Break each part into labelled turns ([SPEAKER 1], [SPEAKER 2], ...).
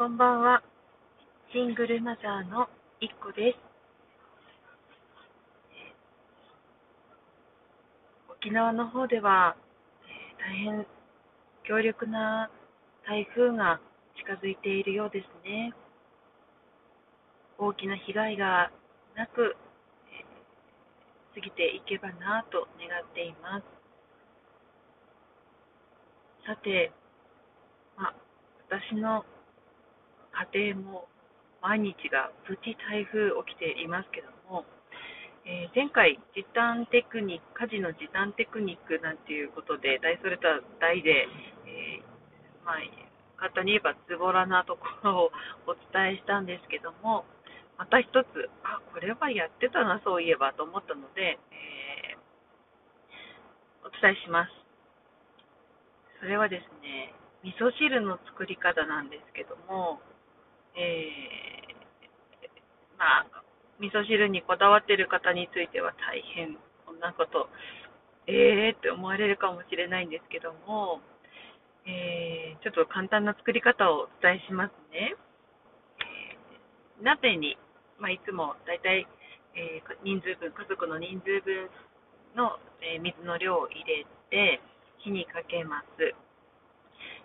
[SPEAKER 1] こんばんは。シングルマザーのいっこです。沖縄の方では、え大変強力な台風が近づいているようですね。大きな被害がなく、え過ぎていけばなぁと願っています。さて、まあ、私の家庭も毎日がプチ台風起きていますけども、えー前回、時短テクニック、家事の時短テクニックなんていうことで、大それた題で、えーまあ、簡単に言えばズボラなところをお伝えしたんですけども、また一つ、あ、これはやってたな、そういえばと思ったので、えーお伝えします。それはですね、味噌汁の作り方なんですけども、えーまあ、味噌汁にこだわっている方については大変、こんなこと、えーって思われるかもしれないんですけども、えーちょっと簡単な作り方をお伝えしますね。えー鍋に、まあ、いつもだいたい、えー人数分、家族の人数分の、えー水の量を入れて火にかけます。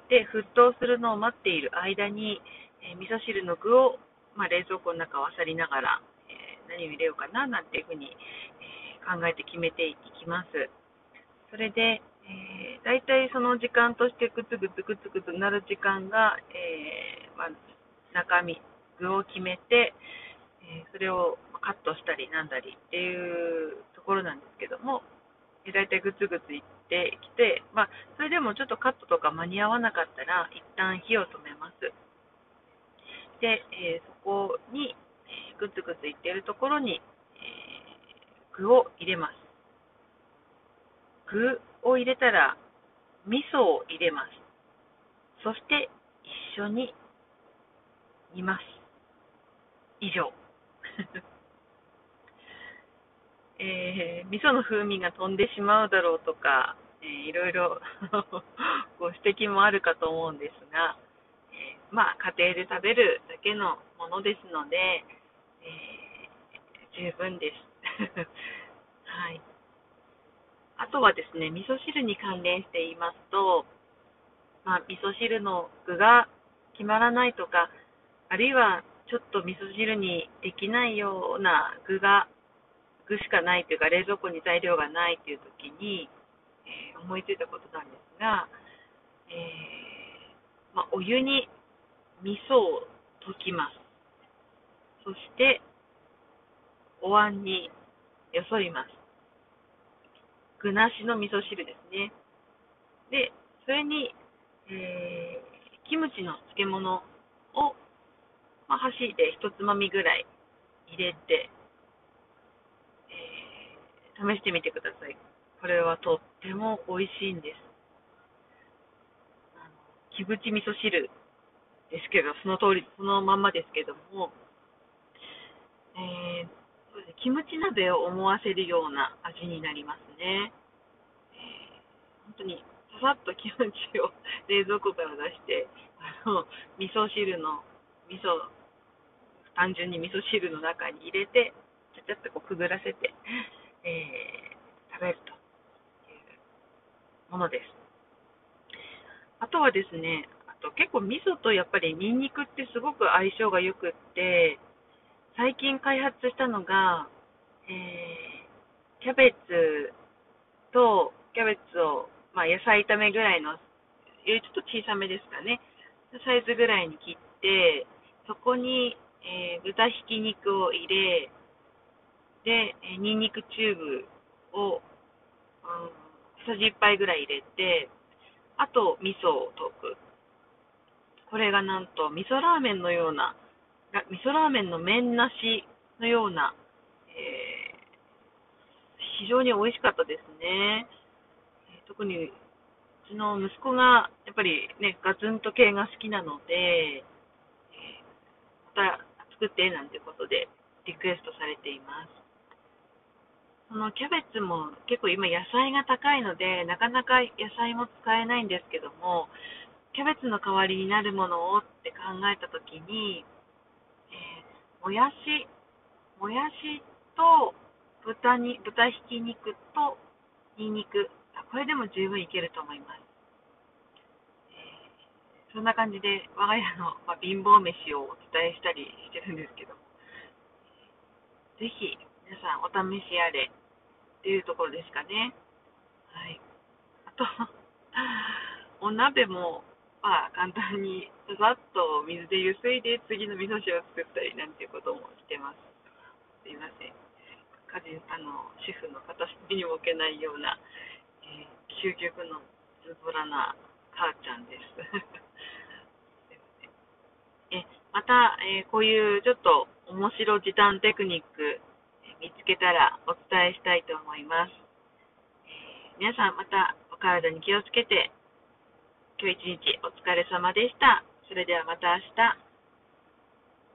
[SPEAKER 1] で、沸騰するのを待っている間に、えー味噌汁の具を、まあ、冷蔵庫の中を漁りながら、えー何を入れようかななんていうふうに、えー考えて決めていきます。それで、えー、大体その時間としてグツグツグツグツなる時間が、えーまあ、中身、具を決めて、えーそれをカットしたりなんだりっていうところなんですけども、えー大体グツグツいってきて、まあ、それでもちょっとカットとか間に合わなかったら、一旦火を止めで、えーそこに、えーグツグツいっているところに、えー具を入れます。具を入れたら、味噌を入れます。そして、一緒に煮ます。以上。えー味噌の風味が飛んでしまうだろうとか、えーいろいろ ご指摘もあるかと思うんですが、まあ、家庭で食べるだけのものですので、えー十分です。はい。あとはですね、味噌汁に関連して言いますと、まあ、味噌汁の具が決まらないとか、あるいはちょっと味噌汁にできないような具が、具しかないというか、冷蔵庫に材料がないという時に、えー思いついたことなんですが、えーまあ、お湯に味噌を溶きます。そして、お椀によそいます。具なしの味噌汁ですね。で、それに、えーキムチの漬物を、まあ、箸で一つまみぐらい入れて、えー試してみてください。これはとっても美味しいんです。キムチ味噌汁ですけど、その通り、そのまんまですけども、えーキムチ鍋を思わせるような味になりますね。えー本当にささっとキムチを冷蔵庫から出して、あの味噌汁の味噌単純に味噌汁の中に入れて、ちゃちゃっとこうくぐらせて、えー食べるというものです。あとはですね、と結構味噌とやっぱりニンニクってすごく相性が良くって、最近開発したのが、えーキャベツと、キャベツを、まあ、野菜炒めぐらいの、よりちょっと小さめですかね、サイズぐらいに切って、そこに、えー豚ひき肉を入れ、で、えーニンニクチューブを、うん、小さじ1杯ぐらい入れて、あと味噌を溶く。これがなんと味噌ラーメンのような、味噌ラーメンの麺なしのような、えー非常に美味しかったですね。特にうちの息子がやっぱりね、ガツンと系が好きなので、えーまた作ってなんてことでリクエストされています。そのキャベツも結構今野菜が高いので、なかなか野菜も使えないんですけども、キャベツの代わりになるものをって考えたときに、えー、もやし、もやしと豚に豚ひき肉とにんにく、これでも十分いけると思います。えー、そんな感じで我が家の、まあ、貧乏飯をお伝えしたりしてるんですけど、ぜひ皆さんお試しあれっていうところですかね。はい。あと、お鍋も、まあ、簡単にざっと水でゆすいで次の味噌汁を作ったりなんていうこともしてます。すいません。家事あの主婦の片隅にも置けないような、えー、究極のズボラな母ちゃんです。えまた、えー、こういうちょっと面白時短テクニック、え見つけたらお伝えしたいと思います。えー、皆さんまたお体に気をつけて、今日一日お疲れ様でした。それではまた明日。